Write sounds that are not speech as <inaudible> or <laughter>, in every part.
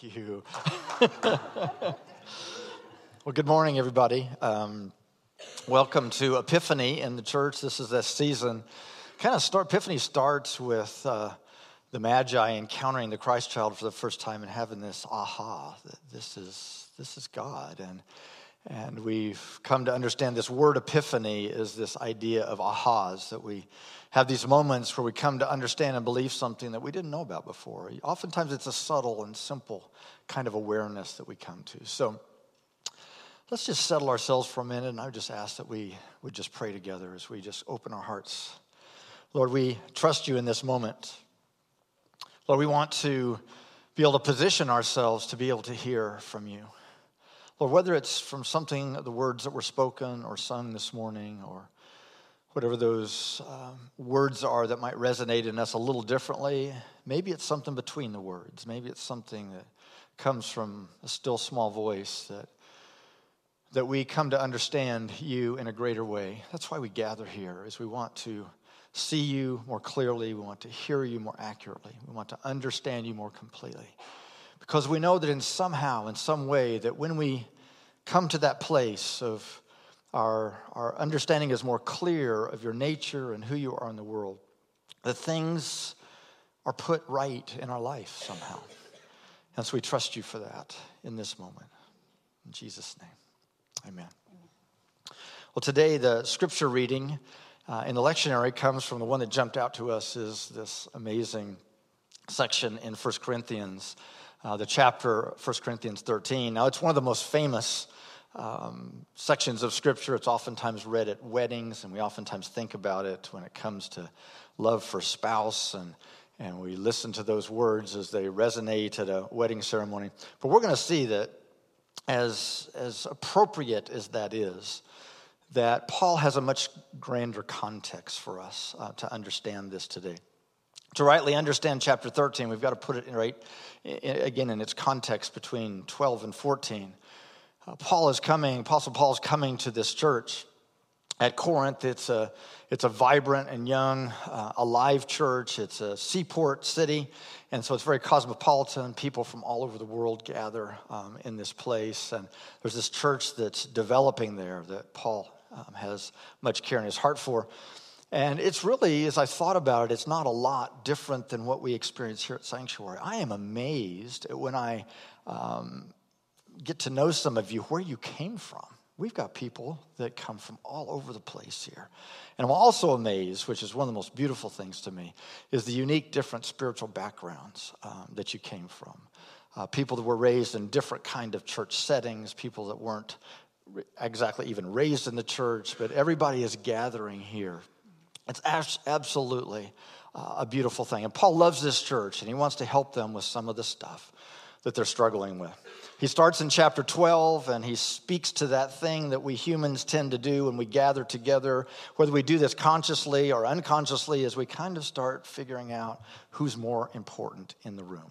Thank you. <laughs> well, good morning, everybody. Um, welcome to Epiphany in the church. This is a season. Kind of start. Epiphany starts with uh, the Magi encountering the Christ child for the first time and having this aha. This is this is God, and and we've come to understand this word epiphany is this idea of ahas that we have these moments where we come to understand and believe something that we didn't know about before. Oftentimes it's a subtle and simple kind of awareness that we come to. So let's just settle ourselves for a minute, and I would just ask that we would just pray together as we just open our hearts. Lord, we trust you in this moment. Lord, we want to be able to position ourselves to be able to hear from you. Lord, whether it's from something, the words that were spoken or sung this morning, or whatever those um, words are that might resonate in us a little differently. Maybe it's something between the words. Maybe it's something that comes from a still small voice that, that we come to understand you in a greater way. That's why we gather here, is we want to see you more clearly. We want to hear you more accurately. We want to understand you more completely. Because we know that in somehow, in some way, that when we come to that place of our, our understanding is more clear of your nature and who you are in the world. The things are put right in our life somehow. And so we trust you for that in this moment. In Jesus' name, amen. Well, today the scripture reading uh, in the lectionary comes from the one that jumped out to us is this amazing section in 1 Corinthians, uh, the chapter 1 Corinthians 13. Now, it's one of the most famous um, sections of scripture. It's oftentimes read at weddings, and we oftentimes think about it when it comes to love for spouse, and, and we listen to those words as they resonate at a wedding ceremony. But we're going to see that, as, as appropriate as that is, that Paul has a much grander context for us uh, to understand this today. To rightly understand chapter 13, we've got to put it in right again in its context between 12 and 14. Uh, Paul is coming, Apostle Paul is coming to this church at Corinth. It's a, it's a vibrant and young, uh, alive church. It's a seaport city, and so it's very cosmopolitan. People from all over the world gather um, in this place. And there's this church that's developing there that Paul um, has much care in his heart for. And it's really, as I thought about it, it's not a lot different than what we experience here at Sanctuary. I am amazed when I um, get to know some of you where you came from. We've got people that come from all over the place here. And I'm also amazed, which is one of the most beautiful things to me, is the unique, different spiritual backgrounds um, that you came from. Uh, people that were raised in different kind of church settings, people that weren't exactly even raised in the church, but everybody is gathering here. It's absolutely uh, a beautiful thing. And Paul loves this church, and he wants to help them with some of the stuff that they're struggling with. He starts in chapter 12 and he speaks to that thing that we humans tend to do when we gather together, whether we do this consciously or unconsciously, as we kind of start figuring out who's more important in the room.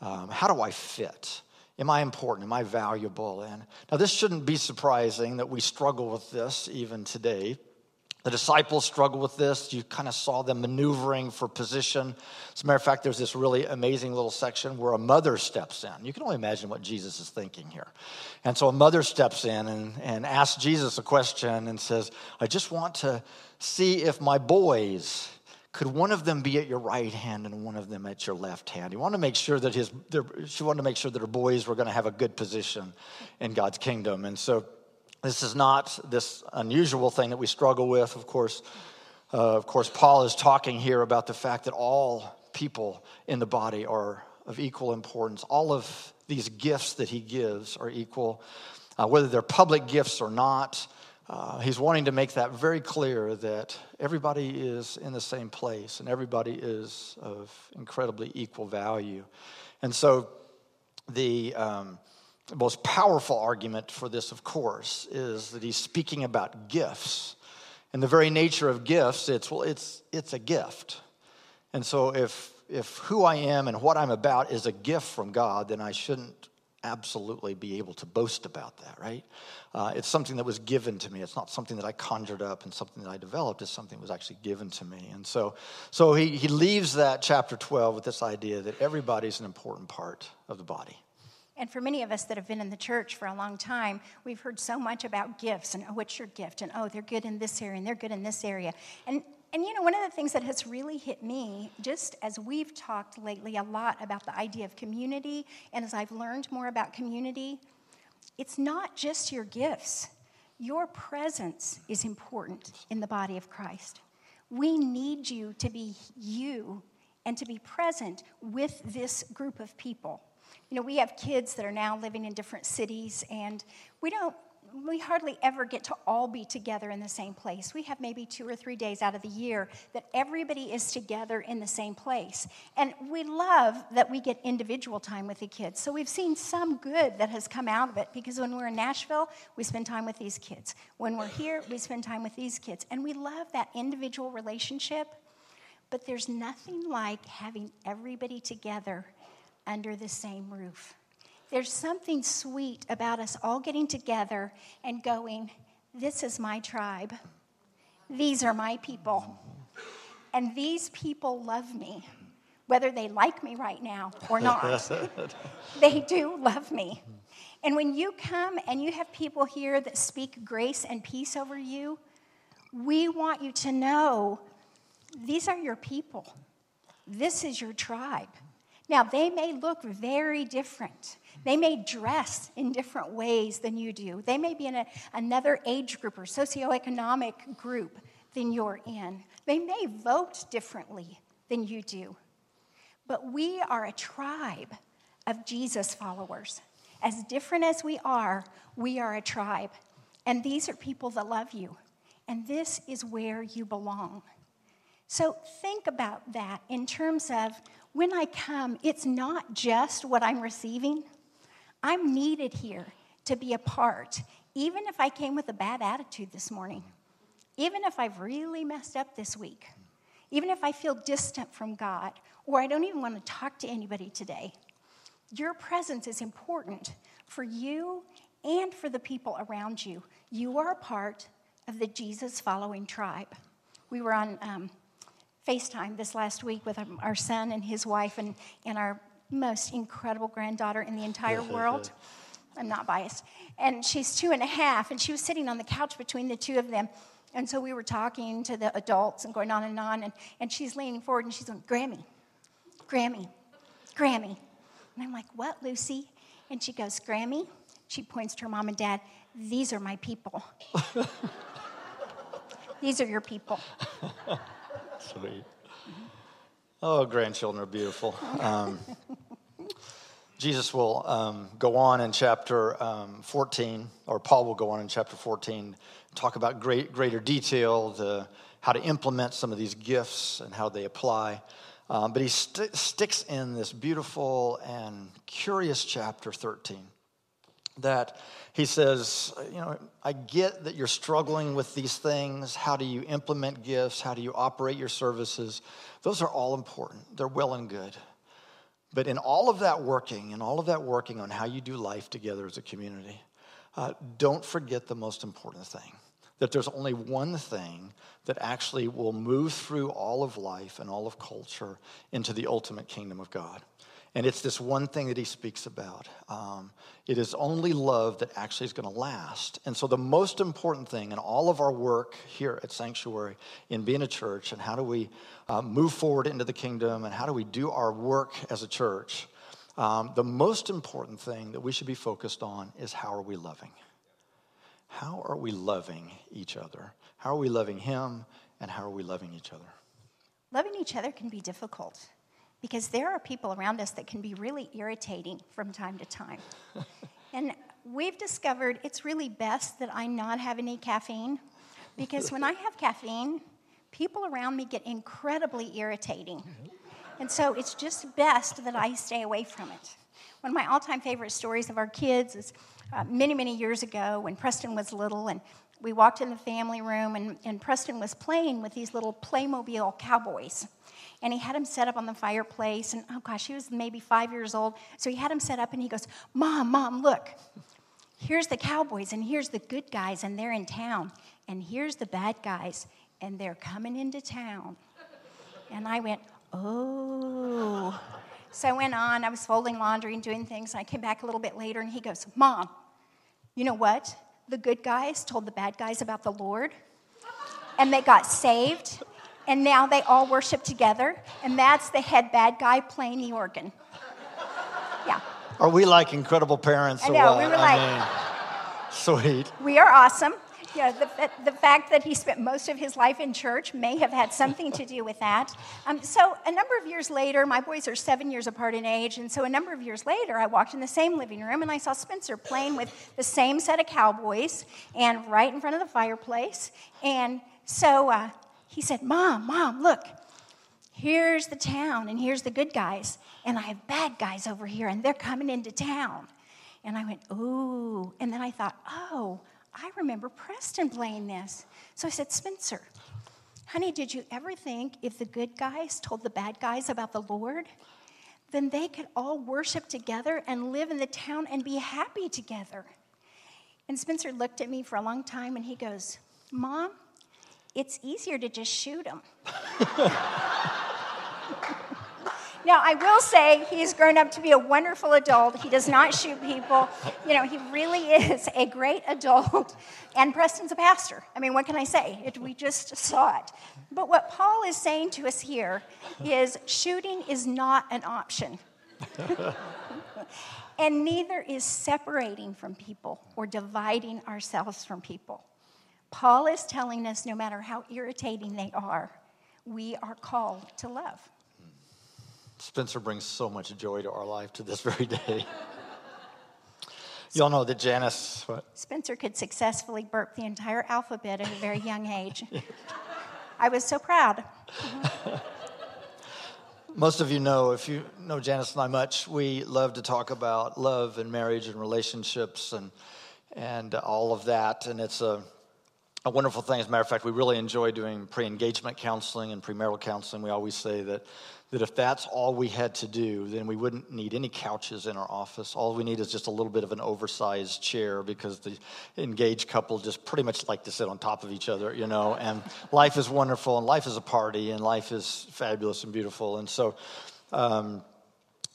Um, how do I fit? Am I important? Am I valuable? And now, this shouldn't be surprising that we struggle with this even today. The disciples struggle with this. You kind of saw them maneuvering for position. As a matter of fact, there's this really amazing little section where a mother steps in. You can only imagine what Jesus is thinking here. And so a mother steps in and, and asks Jesus a question and says, I just want to see if my boys, could one of them be at your right hand and one of them at your left hand? He wanted to make sure that his, she wanted to make sure that her boys were going to have a good position in God's kingdom. And so this is not this unusual thing that we struggle with. Of course, uh, of course, Paul is talking here about the fact that all people in the body are of equal importance. All of these gifts that he gives are equal, uh, whether they're public gifts or not. Uh, he's wanting to make that very clear that everybody is in the same place and everybody is of incredibly equal value. And so the. Um, the most powerful argument for this, of course, is that he's speaking about gifts. And the very nature of gifts, it's well, it's it's a gift. And so if if who I am and what I'm about is a gift from God, then I shouldn't absolutely be able to boast about that, right? Uh, it's something that was given to me. It's not something that I conjured up and something that I developed. It's something that was actually given to me. And so, so he, he leaves that chapter 12 with this idea that everybody's an important part of the body. And for many of us that have been in the church for a long time, we've heard so much about gifts and oh, what's your gift? And oh, they're good in this area and they're good in this area. And and you know, one of the things that has really hit me, just as we've talked lately a lot about the idea of community, and as I've learned more about community, it's not just your gifts. Your presence is important in the body of Christ. We need you to be you and to be present with this group of people. You know, we have kids that are now living in different cities, and we don't we hardly ever get to all be together in the same place. We have maybe two or three days out of the year that everybody is together in the same place. And we love that we get individual time with the kids. So we've seen some good that has come out of it because when we're in Nashville, we spend time with these kids. When we're here, we spend time with these kids. And we love that individual relationship. But there's nothing like having everybody together under the same roof. There's something sweet about us all getting together and going, This is my tribe. These are my people. And these people love me, whether they like me right now or not. <laughs> they do love me. And when you come and you have people here that speak grace and peace over you, we want you to know these are your people. This is your tribe. Now, they may look very different. They may dress in different ways than you do. They may be in a, another age group or socioeconomic group than you're in. They may vote differently than you do. But we are a tribe of Jesus followers. As different as we are, we are a tribe. And these are people that love you. And this is where you belong. So think about that in terms of when I come, it's not just what I'm receiving. I'm needed here to be a part, even if I came with a bad attitude this morning, even if I've really messed up this week, even if I feel distant from God, or I don't even want to talk to anybody today. Your presence is important for you and for the people around you. You are a part of the Jesus following tribe. We were on um, FaceTime this last week with our son and his wife and, and our most incredible granddaughter in the entire world. I'm not biased. And she's two and a half, and she was sitting on the couch between the two of them. And so we were talking to the adults and going on and on, and, and she's leaning forward and she's going, Grammy, Grammy, Grammy. And I'm like, What, Lucy? And she goes, Grammy. She points to her mom and dad, These are my people. <laughs> These are your people. <laughs> Sweet. Oh, grandchildren are beautiful. Um, <laughs> Jesus will um, go on in chapter um, 14, or Paul will go on in chapter 14, talk about great, greater detail, the, how to implement some of these gifts and how they apply. Um, but he st- sticks in this beautiful and curious chapter 13 that he says, you know, I get that you're struggling with these things. How do you implement gifts? How do you operate your services? Those are all important. They're well and good. But in all of that working, in all of that working on how you do life together as a community, uh, don't forget the most important thing that there's only one thing that actually will move through all of life and all of culture into the ultimate kingdom of God. And it's this one thing that he speaks about. Um, it is only love that actually is going to last. And so, the most important thing in all of our work here at Sanctuary, in being a church, and how do we uh, move forward into the kingdom, and how do we do our work as a church, um, the most important thing that we should be focused on is how are we loving? How are we loving each other? How are we loving Him, and how are we loving each other? Loving each other can be difficult because there are people around us that can be really irritating from time to time. <laughs> and we've discovered it's really best that I not have any caffeine because when I have caffeine, people around me get incredibly irritating. And so it's just best that I stay away from it. One of my all time favorite stories of our kids is uh, many, many years ago when Preston was little, and we walked in the family room, and, and Preston was playing with these little Playmobil cowboys. And he had him set up on the fireplace, and oh gosh, he was maybe five years old. So he had him set up, and he goes, Mom, Mom, look. Here's the cowboys, and here's the good guys, and they're in town. And here's the bad guys, and they're coming into town. And I went, Oh. So I went on, I was folding laundry and doing things. And I came back a little bit later, and he goes, Mom, you know what? The good guys told the bad guys about the Lord, and they got saved, and now they all worship together, and that's the head bad guy playing the organ. Yeah. Are we like incredible parents? I know, we were like- I mean, sweet. We are awesome. Yeah, the, the fact that he spent most of his life in church may have had something to do with that. Um, so, a number of years later, my boys are seven years apart in age, and so a number of years later, I walked in the same living room and I saw Spencer playing with the same set of cowboys and right in front of the fireplace. And so uh, he said, Mom, Mom, look, here's the town and here's the good guys, and I have bad guys over here, and they're coming into town. And I went, ooh. And then I thought, oh, I remember Preston playing this. So I said, Spencer, honey, did you ever think if the good guys told the bad guys about the Lord, then they could all worship together and live in the town and be happy together? And Spencer looked at me for a long time and he goes, Mom, it's easier to just shoot them. Now, I will say he's grown up to be a wonderful adult. He does not shoot people. You know, he really is a great adult. And Preston's a pastor. I mean, what can I say? It, we just saw it. But what Paul is saying to us here is shooting is not an option. and neither is separating from people or dividing ourselves from people. Paul is telling us no matter how irritating they are, we are called to love. Spencer brings so much joy to our life to this very day. Y'all know that Janice, what? Spencer could successfully burp the entire alphabet at a very young age. I was so proud. <laughs> Most of you know, if you know Janice and I much, we love to talk about love and marriage and relationships and and all of that. And it's a a wonderful thing. As a matter of fact, we really enjoy doing pre-engagement counseling and premarital counseling. We always say that that if that's all we had to do, then we wouldn't need any couches in our office. All we need is just a little bit of an oversized chair because the engaged couple just pretty much like to sit on top of each other, you know. And life is wonderful, and life is a party, and life is fabulous and beautiful. And so, um,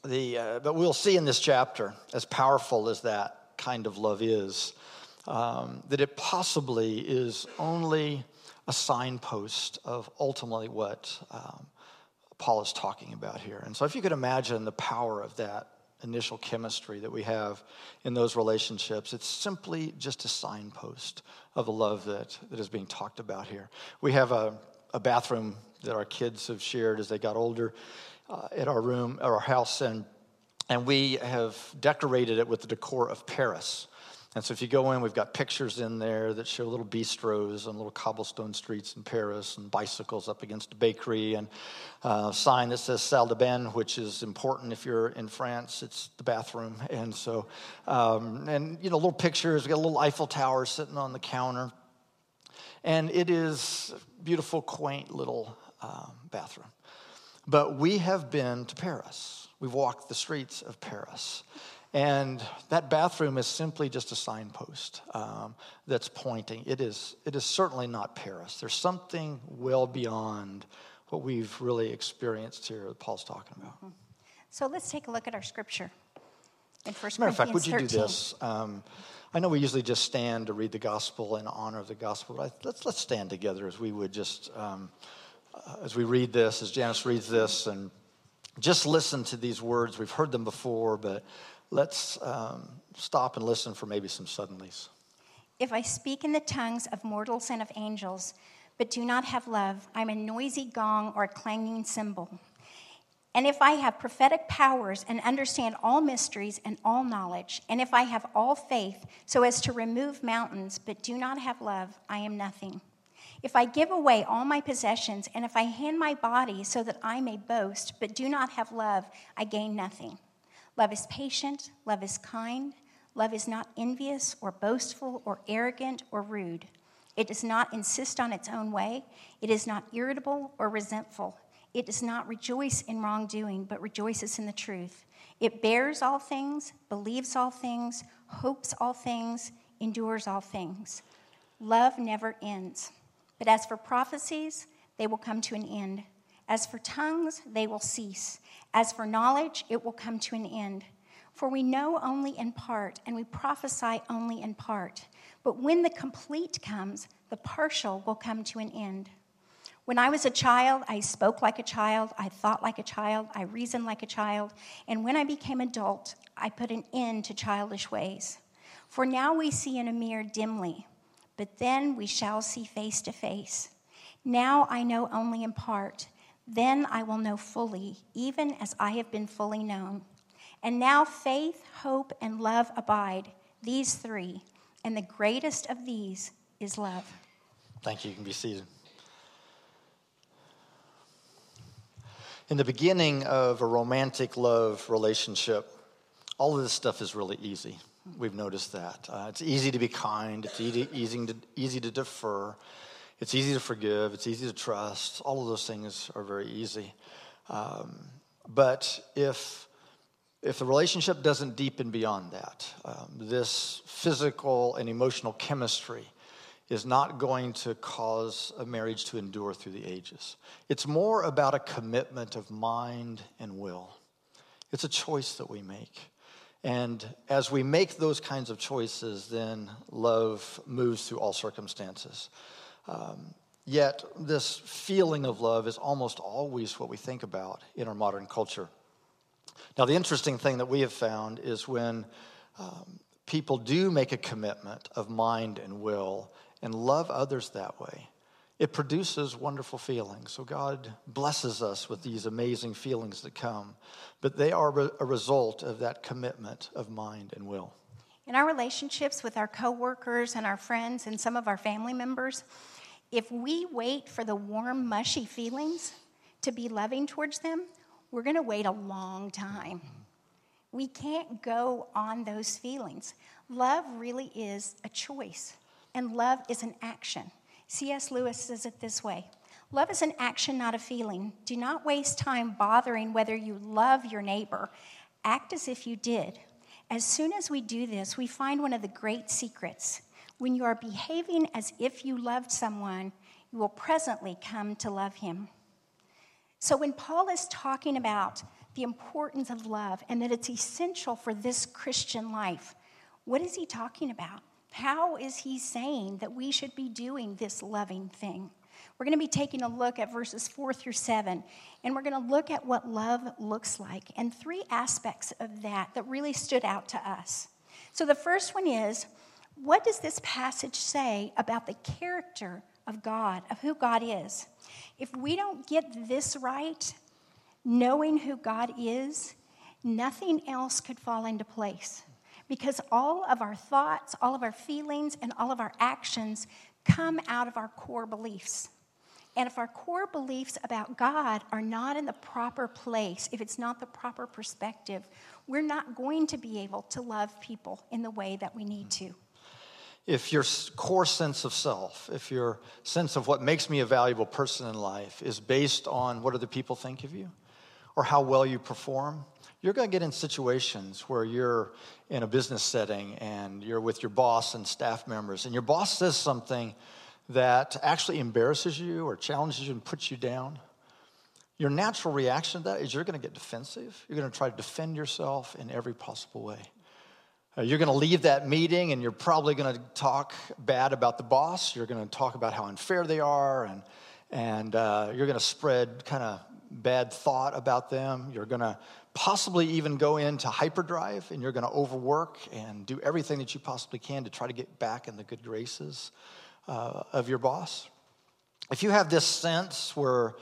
the uh, but we'll see in this chapter, as powerful as that kind of love is, um, that it possibly is only a signpost of ultimately what. Um, Paul is talking about here. And so, if you could imagine the power of that initial chemistry that we have in those relationships, it's simply just a signpost of the love that, that is being talked about here. We have a, a bathroom that our kids have shared as they got older uh, at our room, at our house, and, and we have decorated it with the decor of Paris. And so if you go in, we've got pictures in there that show little bistros and little cobblestone streets in Paris and bicycles up against a bakery and a sign that says salle de bain, which is important if you're in France. It's the bathroom. And so, um, and, you know, little pictures. we got a little Eiffel Tower sitting on the counter. And it is beautiful, quaint little um, bathroom. But we have been to Paris. We've walked the streets of Paris. And that bathroom is simply just a signpost um, that's pointing. It is, it is certainly not Paris. There's something well beyond what we've really experienced here that Paul's talking about. Mm-hmm. So let's take a look at our scripture in 1 As a matter of fact, would you 13. do this? Um, I know we usually just stand to read the gospel in honor of the gospel, but I, let's, let's stand together as we would just, um, uh, as we read this, as Janice reads this, and just listen to these words. We've heard them before, but let's um, stop and listen for maybe some suddenlies. If I speak in the tongues of mortals and of angels, but do not have love, I'm a noisy gong or a clanging cymbal. And if I have prophetic powers and understand all mysteries and all knowledge, and if I have all faith so as to remove mountains, but do not have love, I am nothing. If I give away all my possessions, and if I hand my body so that I may boast, but do not have love, I gain nothing. Love is patient, love is kind, love is not envious or boastful or arrogant or rude. It does not insist on its own way. It is not irritable or resentful. It does not rejoice in wrongdoing, but rejoices in the truth. It bears all things, believes all things, hopes all things, endures all things. Love never ends. But as for prophecies, they will come to an end. As for tongues, they will cease. As for knowledge, it will come to an end. For we know only in part, and we prophesy only in part. But when the complete comes, the partial will come to an end. When I was a child, I spoke like a child, I thought like a child, I reasoned like a child, and when I became adult, I put an end to childish ways. For now we see in a mirror dimly, but then we shall see face to face. Now I know only in part, then I will know fully, even as I have been fully known. And now faith, hope, and love abide, these three, and the greatest of these is love. Thank you. You can be seated. In the beginning of a romantic love relationship, all of this stuff is really easy. We've noticed that. Uh, it's easy to be kind, it's easy, easy, to, easy to defer, it's easy to forgive, it's easy to trust. All of those things are very easy. Um, but if if the relationship doesn't deepen beyond that, um, this physical and emotional chemistry is not going to cause a marriage to endure through the ages. It's more about a commitment of mind and will. It's a choice that we make. And as we make those kinds of choices, then love moves through all circumstances. Um, yet, this feeling of love is almost always what we think about in our modern culture. Now, the interesting thing that we have found is when um, people do make a commitment of mind and will, and love others that way, it produces wonderful feelings. So God blesses us with these amazing feelings that come, but they are a result of that commitment of mind and will. In our relationships with our coworkers and our friends and some of our family members, if we wait for the warm, mushy feelings to be loving towards them, we're going to wait a long time. We can't go on those feelings. Love really is a choice and love is an action. C.S. Lewis says it this way Love is an action, not a feeling. Do not waste time bothering whether you love your neighbor. Act as if you did. As soon as we do this, we find one of the great secrets. When you are behaving as if you loved someone, you will presently come to love him. So, when Paul is talking about the importance of love and that it's essential for this Christian life, what is he talking about? How is he saying that we should be doing this loving thing? We're going to be taking a look at verses four through seven, and we're going to look at what love looks like and three aspects of that that really stood out to us. So, the first one is what does this passage say about the character of God, of who God is? If we don't get this right, knowing who God is, nothing else could fall into place because all of our thoughts, all of our feelings, and all of our actions come out of our core beliefs. And if our core beliefs about God are not in the proper place, if it's not the proper perspective, we're not going to be able to love people in the way that we need to. If your core sense of self, if your sense of what makes me a valuable person in life is based on what other people think of you or how well you perform, you're going to get in situations where you're in a business setting and you're with your boss and staff members, and your boss says something that actually embarrasses you or challenges you and puts you down. Your natural reaction to that is you're going to get defensive. You're going to try to defend yourself in every possible way. Uh, you're going to leave that meeting and you're probably going to talk bad about the boss. You're going to talk about how unfair they are, and, and uh, you're going to spread kind of bad thought about them. You're going to possibly even go into hyperdrive and you're going to overwork and do everything that you possibly can to try to get back in the good graces uh, of your boss. If you have this sense where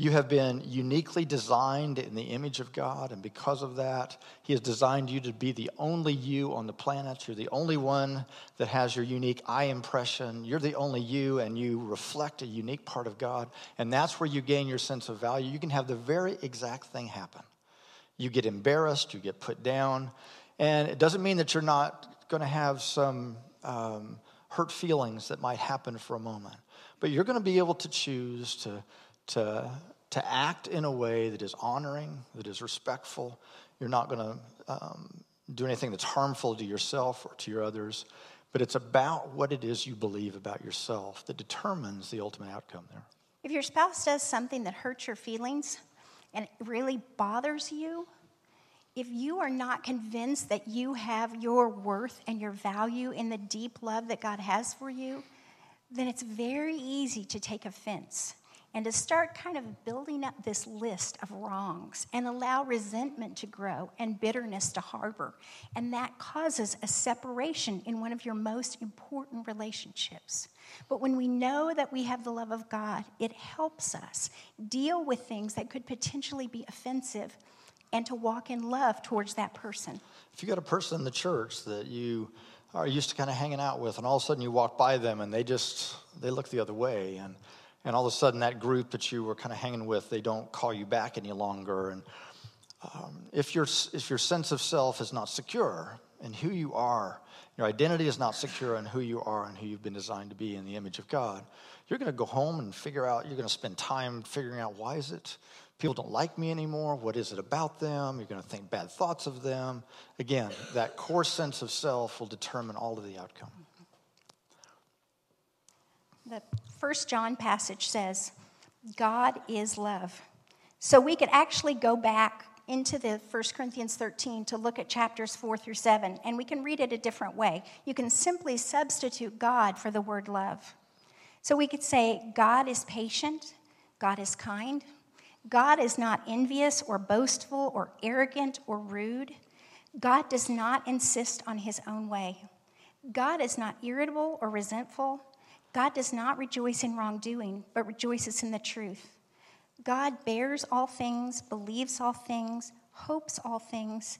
you have been uniquely designed in the image of God, and because of that, He has designed you to be the only you on the planet. You're the only one that has your unique eye impression. You're the only you, and you reflect a unique part of God. And that's where you gain your sense of value. You can have the very exact thing happen. You get embarrassed, you get put down, and it doesn't mean that you're not going to have some um, hurt feelings that might happen for a moment. But you're going to be able to choose to, to, to act in a way that is honoring, that is respectful. You're not going to um, do anything that's harmful to yourself or to your others. But it's about what it is you believe about yourself that determines the ultimate outcome there. If your spouse does something that hurts your feelings and it really bothers you, if you are not convinced that you have your worth and your value in the deep love that God has for you, then it's very easy to take offense and to start kind of building up this list of wrongs and allow resentment to grow and bitterness to harbor. And that causes a separation in one of your most important relationships. But when we know that we have the love of God, it helps us deal with things that could potentially be offensive and to walk in love towards that person. If you got a person in the church that you are used to kind of hanging out with and all of a sudden you walk by them and they just they look the other way and and all of a sudden that group that you were kind of hanging with they don't call you back any longer and um, if your if your sense of self is not secure in who you are your identity is not secure in who you are and who you've been designed to be in the image of god you're going to go home and figure out you're going to spend time figuring out why is it people don't like me anymore what is it about them you're going to think bad thoughts of them again that core sense of self will determine all of the outcome the first John passage says, God is love. So we could actually go back into the 1 Corinthians 13 to look at chapters 4 through 7, and we can read it a different way. You can simply substitute God for the word love. So we could say, God is patient, God is kind, God is not envious or boastful or arrogant or rude. God does not insist on his own way. God is not irritable or resentful. God does not rejoice in wrongdoing, but rejoices in the truth. God bears all things, believes all things, hopes all things,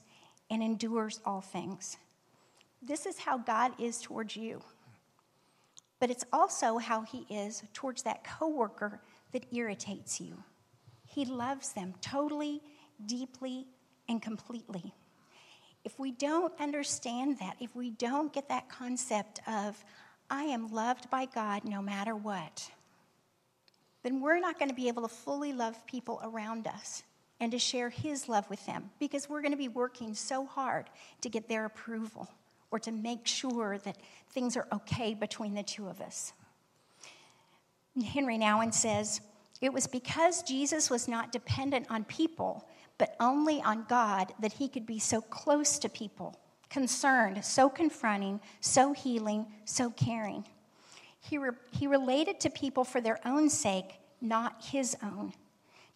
and endures all things. This is how God is towards you. But it's also how he is towards that coworker that irritates you. He loves them totally, deeply, and completely. If we don't understand that, if we don't get that concept of, I am loved by God no matter what, then we're not going to be able to fully love people around us and to share His love with them because we're going to be working so hard to get their approval or to make sure that things are okay between the two of us. Henry Nouwen says, It was because Jesus was not dependent on people, but only on God, that he could be so close to people concerned, so confronting, so healing, so caring. He, re- he related to people for their own sake, not his own.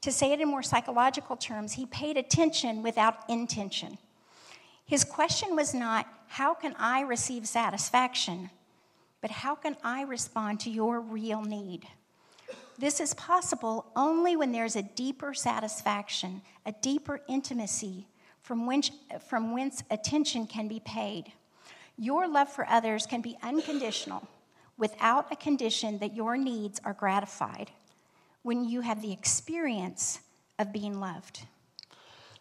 To say it in more psychological terms, he paid attention without intention. His question was not, How can I receive satisfaction? but how can I respond to your real need? This is possible only when there's a deeper satisfaction, a deeper intimacy from whence, from whence attention can be paid. Your love for others can be unconditional without a condition that your needs are gratified when you have the experience of being loved.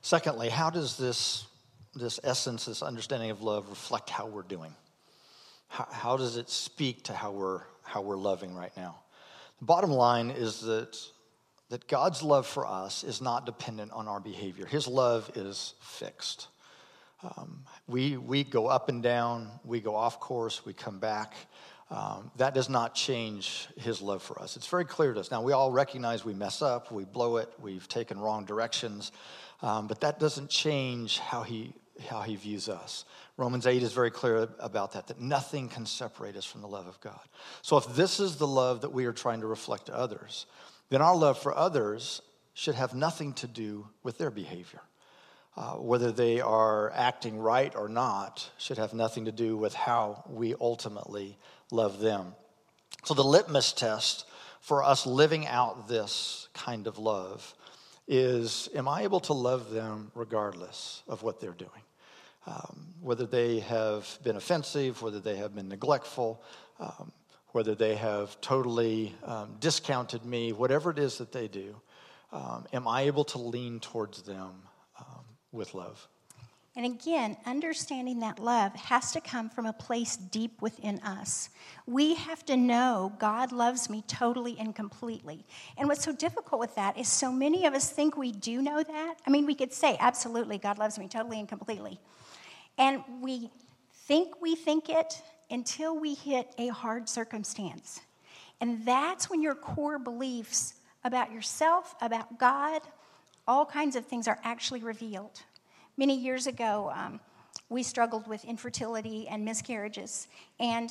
Secondly, how does this, this essence, this understanding of love, reflect how we're doing? How, how does it speak to how we're, how we're loving right now? Bottom line is that that God's love for us is not dependent on our behavior. His love is fixed. Um, we, we go up and down, we go off course, we come back. Um, that does not change his love for us. It's very clear to us. Now, we all recognize we mess up, we blow it, we've taken wrong directions, um, but that doesn't change how he, how he views us. Romans 8 is very clear about that, that nothing can separate us from the love of God. So, if this is the love that we are trying to reflect to others, then our love for others should have nothing to do with their behavior. Uh, whether they are acting right or not should have nothing to do with how we ultimately love them. So, the litmus test for us living out this kind of love is Am I able to love them regardless of what they're doing? Um, whether they have been offensive, whether they have been neglectful, um, whether they have totally um, discounted me, whatever it is that they do, um, am I able to lean towards them um, with love? And again, understanding that love has to come from a place deep within us. We have to know God loves me totally and completely. And what's so difficult with that is so many of us think we do know that. I mean, we could say, absolutely, God loves me totally and completely. And we think we think it until we hit a hard circumstance. And that's when your core beliefs about yourself, about God, all kinds of things are actually revealed. Many years ago, um, we struggled with infertility and miscarriages. And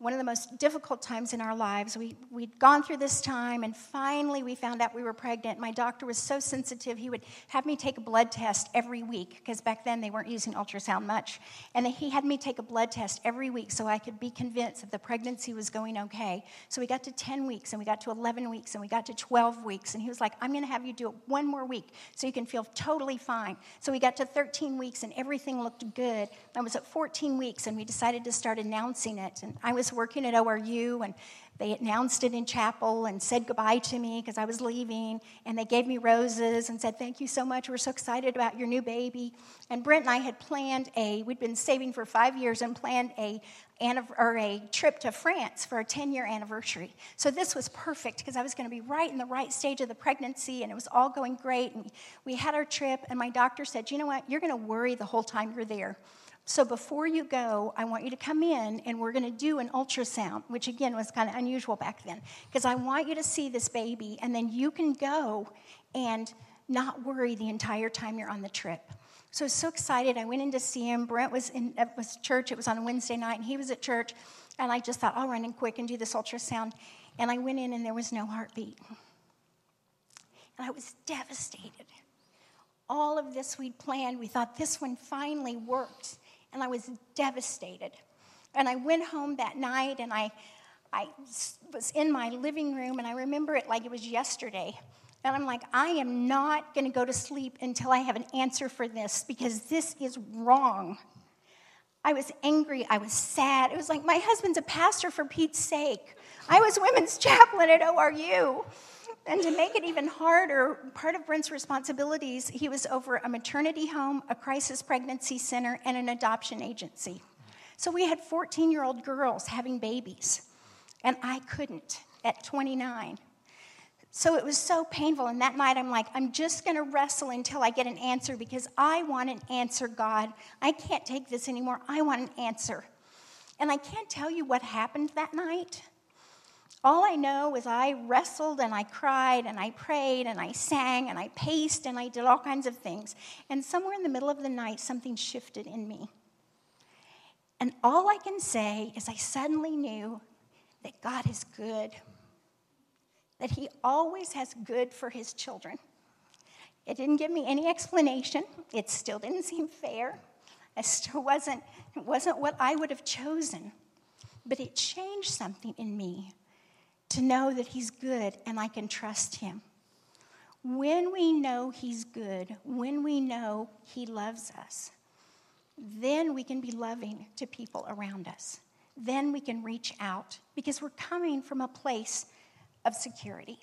one of the most difficult times in our lives. We, we'd gone through this time, and finally we found out we were pregnant. My doctor was so sensitive, he would have me take a blood test every week, because back then they weren't using ultrasound much. And he had me take a blood test every week so I could be convinced that the pregnancy was going okay. So we got to 10 weeks, and we got to 11 weeks, and we got to 12 weeks. And he was like, I'm going to have you do it one more week so you can feel totally fine. So we got to 13 weeks, and everything looked good. I was at 14 weeks, and we decided to start announcing it. And I was working at ORU, and they announced it in chapel and said goodbye to me because I was leaving. And they gave me roses and said, Thank you so much. We're so excited about your new baby. And Brent and I had planned a, we'd been saving for five years and planned a, or a trip to France for a 10 year anniversary. So this was perfect because I was going to be right in the right stage of the pregnancy and it was all going great. And we had our trip, and my doctor said, You know what? You're going to worry the whole time you're there. So before you go, I want you to come in and we're going to do an ultrasound, which again was kind of unusual back then, because I want you to see this baby and then you can go and not worry the entire time you're on the trip. So I was so excited. I went in to see him. Brent was in it was church. It was on a Wednesday night, and he was at church. And I just thought, I'll run in quick and do this ultrasound. And I went in, and there was no heartbeat. And I was devastated. All of this we'd planned, we thought this one finally worked and I was devastated. And I went home that night and I, I was in my living room and I remember it like it was yesterday. And I'm like, I am not going to go to sleep until I have an answer for this because this is wrong. I was angry. I was sad. It was like, my husband's a pastor for Pete's sake. I was women's <laughs> chaplain at ORU. And to make it even harder, part of Brent's responsibilities, he was over a maternity home, a crisis pregnancy center, and an adoption agency. So we had 14 year old girls having babies, and I couldn't at 29. So it was so painful. And that night, I'm like, I'm just going to wrestle until I get an answer because I want an answer, God. I can't take this anymore. I want an answer. And I can't tell you what happened that night. All I know is I wrestled and I cried and I prayed and I sang and I paced and I did all kinds of things. And somewhere in the middle of the night, something shifted in me. And all I can say is I suddenly knew that God is good, that He always has good for His children. It didn't give me any explanation, it still didn't seem fair. It still wasn't, it wasn't what I would have chosen. But it changed something in me to know that He's good and I can trust Him. When we know He's good, when we know He loves us, then we can be loving to people around us. Then we can reach out because we're coming from a place of security.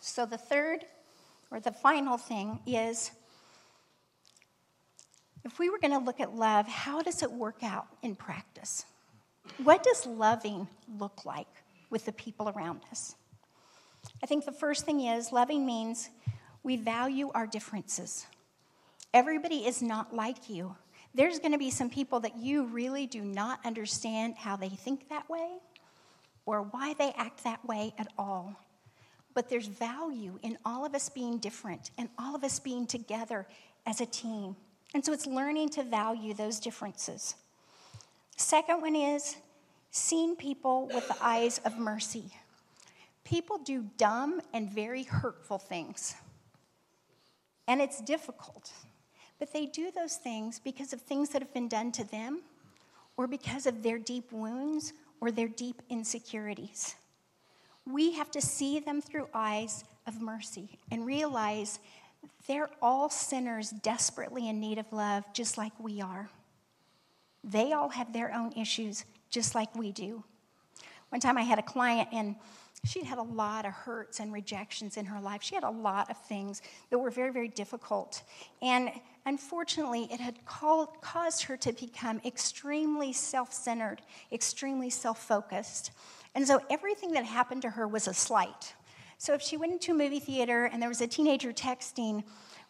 So, the third or the final thing is if we were going to look at love, how does it work out in practice? What does loving look like with the people around us? I think the first thing is loving means we value our differences. Everybody is not like you. There's going to be some people that you really do not understand how they think that way or why they act that way at all. But there's value in all of us being different and all of us being together as a team. And so it's learning to value those differences. Second one is seeing people with the eyes of mercy. People do dumb and very hurtful things. And it's difficult. But they do those things because of things that have been done to them, or because of their deep wounds, or their deep insecurities. We have to see them through eyes of mercy and realize they're all sinners desperately in need of love, just like we are. They all have their own issues, just like we do. One time I had a client, and she'd had a lot of hurts and rejections in her life. She had a lot of things that were very, very difficult. And unfortunately, it had called, caused her to become extremely self centered, extremely self focused. And so everything that happened to her was a slight. So if she went into a movie theater and there was a teenager texting,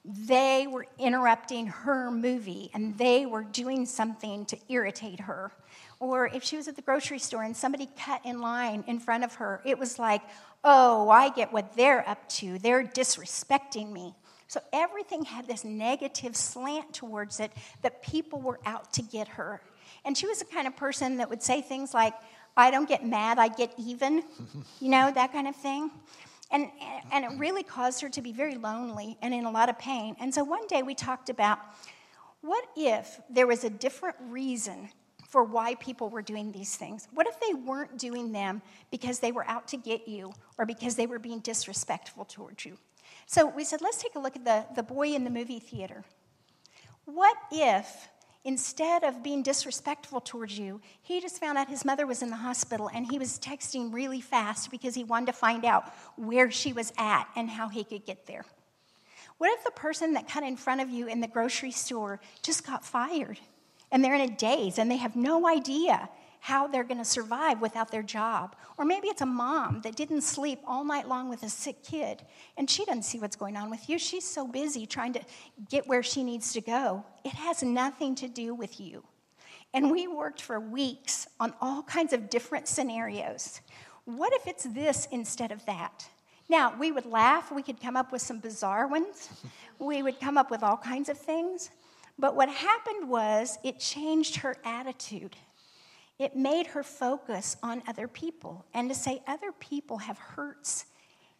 they were interrupting her movie and they were doing something to irritate her. Or if she was at the grocery store and somebody cut in line in front of her, it was like, oh, I get what they're up to. They're disrespecting me. So everything had this negative slant towards it that people were out to get her. And she was the kind of person that would say things like, I don't get mad, I get even, you know, that kind of thing. And, and it really caused her to be very lonely and in a lot of pain. And so one day we talked about what if there was a different reason for why people were doing these things? What if they weren't doing them because they were out to get you or because they were being disrespectful towards you? So we said, let's take a look at the, the boy in the movie theater. What if instead of being disrespectful towards you, he just found out his mother was in the hospital and he was texting really fast because he wanted to find out where she was at and how he could get there? What if the person that cut in front of you in the grocery store just got fired? and they're in a daze and they have no idea how they're going to survive without their job. Or maybe it's a mom that didn't sleep all night long with a sick kid and she doesn't see what's going on with you. She's so busy trying to get where she needs to go. It has nothing to do with you. And we worked for weeks on all kinds of different scenarios. What if it's this instead of that? Now, we would laugh, we could come up with some bizarre ones, we would come up with all kinds of things. But what happened was it changed her attitude. It made her focus on other people and to say other people have hurts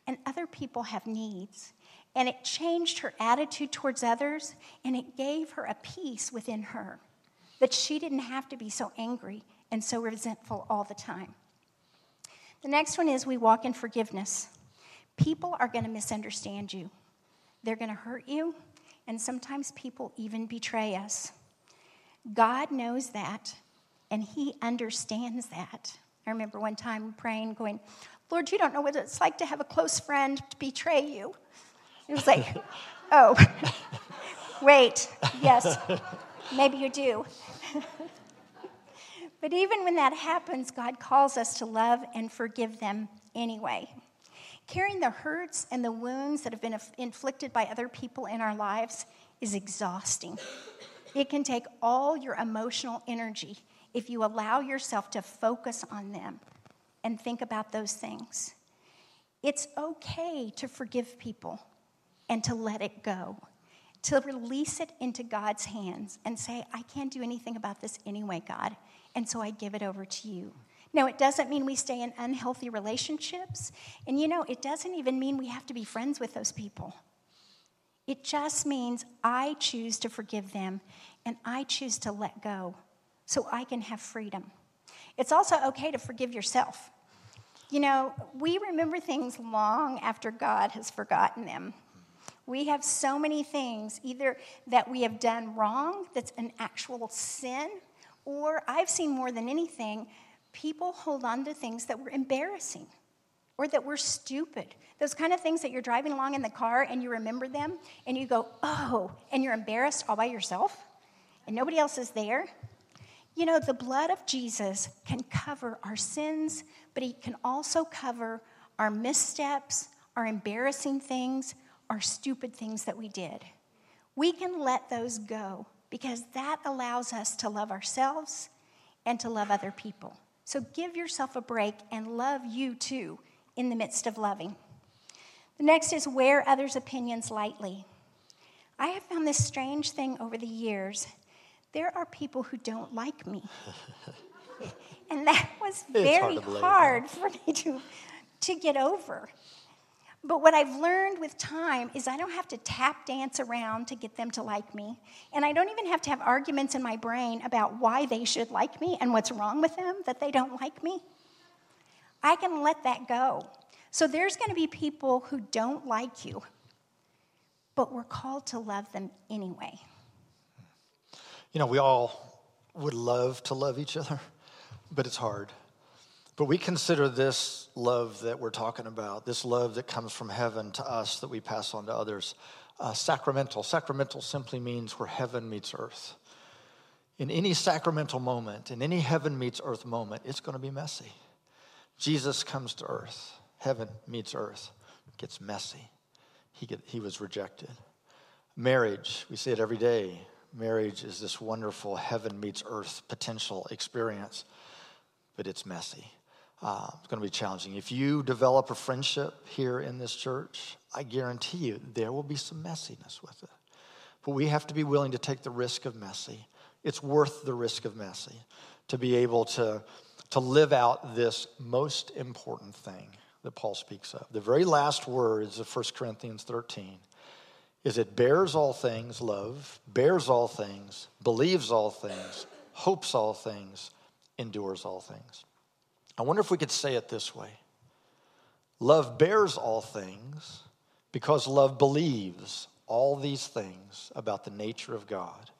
and other people have needs. And it changed her attitude towards others and it gave her a peace within her that she didn't have to be so angry and so resentful all the time. The next one is we walk in forgiveness. People are going to misunderstand you, they're going to hurt you, and sometimes people even betray us. God knows that, and He understands that. I remember one time praying, going, Lord, you don't know what it's like to have a close friend betray you. It was like, <laughs> oh, wait, yes, maybe you do. <laughs> but even when that happens, God calls us to love and forgive them anyway. Carrying the hurts and the wounds that have been inflicted by other people in our lives is exhausting. It can take all your emotional energy if you allow yourself to focus on them and think about those things. It's okay to forgive people and to let it go, to release it into God's hands and say, I can't do anything about this anyway, God, and so I give it over to you. Now, it doesn't mean we stay in unhealthy relationships. And you know, it doesn't even mean we have to be friends with those people. It just means I choose to forgive them and I choose to let go so I can have freedom. It's also okay to forgive yourself. You know, we remember things long after God has forgotten them. We have so many things, either that we have done wrong, that's an actual sin, or I've seen more than anything, people hold on to things that were embarrassing or that were stupid. Those kind of things that you're driving along in the car and you remember them and you go, oh, and you're embarrassed all by yourself and nobody else is there. You know, the blood of Jesus can cover our sins, but He can also cover our missteps, our embarrassing things, our stupid things that we did. We can let those go because that allows us to love ourselves and to love other people. So give yourself a break and love you too in the midst of loving. The next is wear others' opinions lightly. I have found this strange thing over the years. There are people who don't like me. <laughs> and that was very hard, hard for me to, to get over. But what I've learned with time is I don't have to tap dance around to get them to like me. And I don't even have to have arguments in my brain about why they should like me and what's wrong with them that they don't like me. I can let that go. So there's going to be people who don't like you, but we're called to love them anyway. You know, we all would love to love each other, but it's hard. But we consider this love that we're talking about, this love that comes from heaven to us that we pass on to others, uh, sacramental. Sacramental simply means where heaven meets earth. In any sacramental moment, in any heaven meets earth moment, it's going to be messy. Jesus comes to earth, heaven meets earth, gets messy. He, get, he was rejected. Marriage, we see it every day. Marriage is this wonderful heaven meets earth potential experience, but it's messy. Uh, it's going to be challenging. If you develop a friendship here in this church, I guarantee you there will be some messiness with it. But we have to be willing to take the risk of messy. It's worth the risk of messy to be able to, to live out this most important thing that Paul speaks of. The very last words of 1 Corinthians 13 is it bears all things, love, bears all things, believes all things, hopes all things, endures all things. I wonder if we could say it this way Love bears all things because love believes all these things about the nature of God,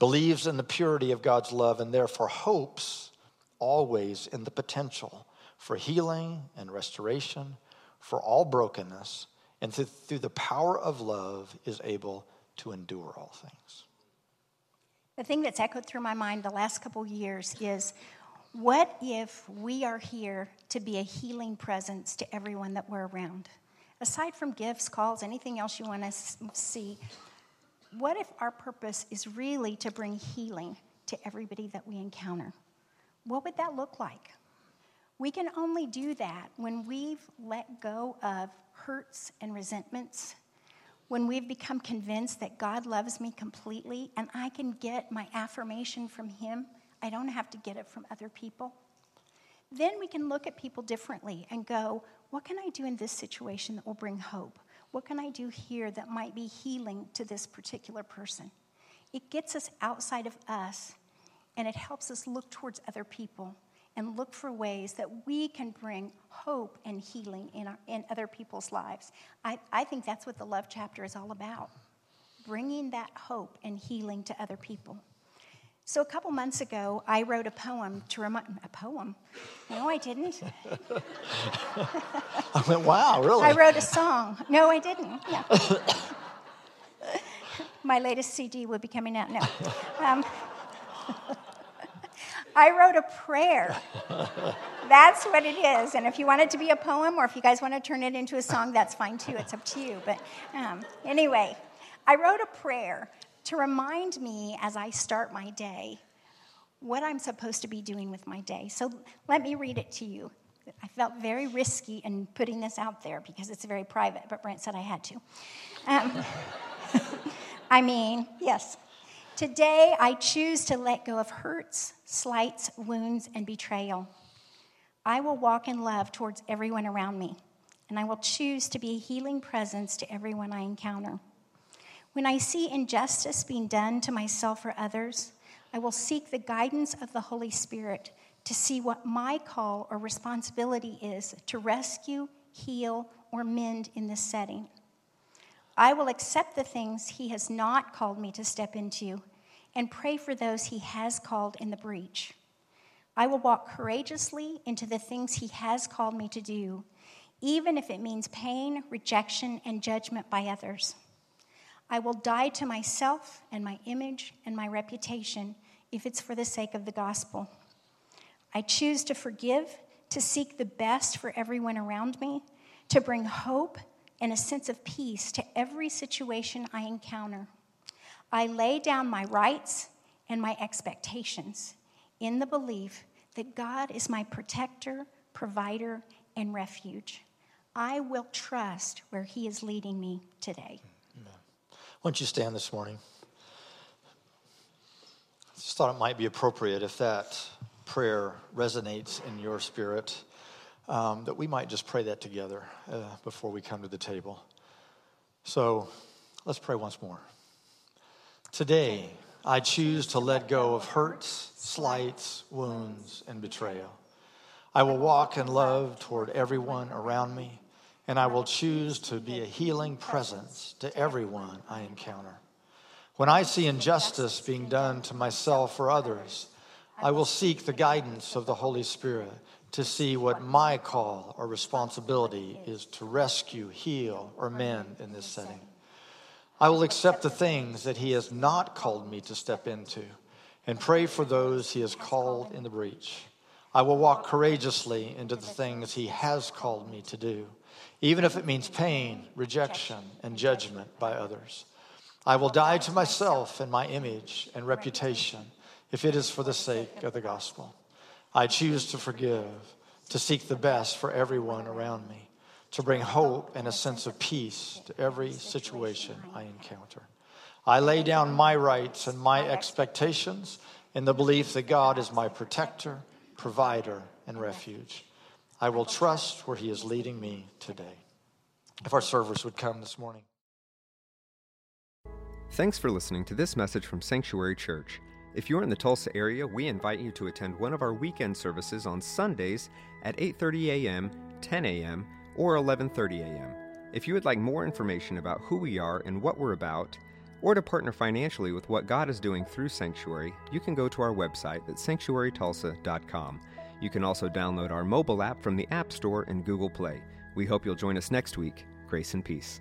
believes in the purity of God's love, and therefore hopes always in the potential for healing and restoration for all brokenness, and through the power of love is able to endure all things. The thing that's echoed through my mind the last couple years is what if we are here to be a healing presence to everyone that we're around? Aside from gifts, calls, anything else you want to see, what if our purpose is really to bring healing to everybody that we encounter? What would that look like? We can only do that when we've let go of hurts and resentments, when we've become convinced that God loves me completely and I can get my affirmation from Him I don't have to get it from other people. Then we can look at people differently and go, what can I do in this situation that will bring hope? What can I do here that might be healing to this particular person? It gets us outside of us and it helps us look towards other people and look for ways that we can bring hope and healing in, our, in other people's lives. I, I think that's what the love chapter is all about bringing that hope and healing to other people. So a couple months ago, I wrote a poem to remind a poem. No, I didn't. <laughs> I went, wow, really? I wrote a song. No, I didn't. No. <coughs> My latest CD will be coming out. now. Um, <laughs> I wrote a prayer. That's what it is. And if you want it to be a poem or if you guys want to turn it into a song, that's fine too. It's up to you. But um, anyway, I wrote a prayer to remind me as I start my day what I'm supposed to be doing with my day. So let me read it to you. I felt very risky in putting this out there because it's very private, but Brent said I had to. Um, <laughs> I mean, yes. Today, I choose to let go of hurts, slights, wounds, and betrayal. I will walk in love towards everyone around me, and I will choose to be a healing presence to everyone I encounter. When I see injustice being done to myself or others, I will seek the guidance of the Holy Spirit to see what my call or responsibility is to rescue, heal, or mend in this setting. I will accept the things He has not called me to step into and pray for those He has called in the breach. I will walk courageously into the things He has called me to do, even if it means pain, rejection, and judgment by others. I will die to myself and my image and my reputation if it's for the sake of the gospel. I choose to forgive, to seek the best for everyone around me, to bring hope and a sense of peace to every situation I encounter. I lay down my rights and my expectations in the belief that God is my protector, provider, and refuge. I will trust where He is leading me today. Why don't you stand this morning? I just thought it might be appropriate if that prayer resonates in your spirit, um, that we might just pray that together uh, before we come to the table. So let's pray once more. Today, I choose to let go of hurts, slights, wounds, and betrayal. I will walk in love toward everyone around me and I will choose to be a healing presence to everyone I encounter. When I see injustice being done to myself or others, I will seek the guidance of the Holy Spirit to see what my call or responsibility is to rescue, heal, or mend in this setting. I will accept the things that He has not called me to step into and pray for those He has called in the breach. I will walk courageously into the things He has called me to do, even if it means pain, rejection, and judgment by others. I will die to myself and my image and reputation if it is for the sake of the gospel. I choose to forgive, to seek the best for everyone around me, to bring hope and a sense of peace to every situation I encounter. I lay down my rights and my expectations in the belief that God is my protector, provider, and refuge. I will trust where He is leading me today. If our servers would come this morning. Thanks for listening to this message from Sanctuary Church. If you're in the Tulsa area, we invite you to attend one of our weekend services on Sundays at 8:30 a.m., 10 a.m., or 11:30 a.m. If you would like more information about who we are and what we're about, or to partner financially with what God is doing through Sanctuary, you can go to our website at sanctuarytulsa.com. You can also download our mobile app from the App Store and Google Play. We hope you'll join us next week. Grace and peace.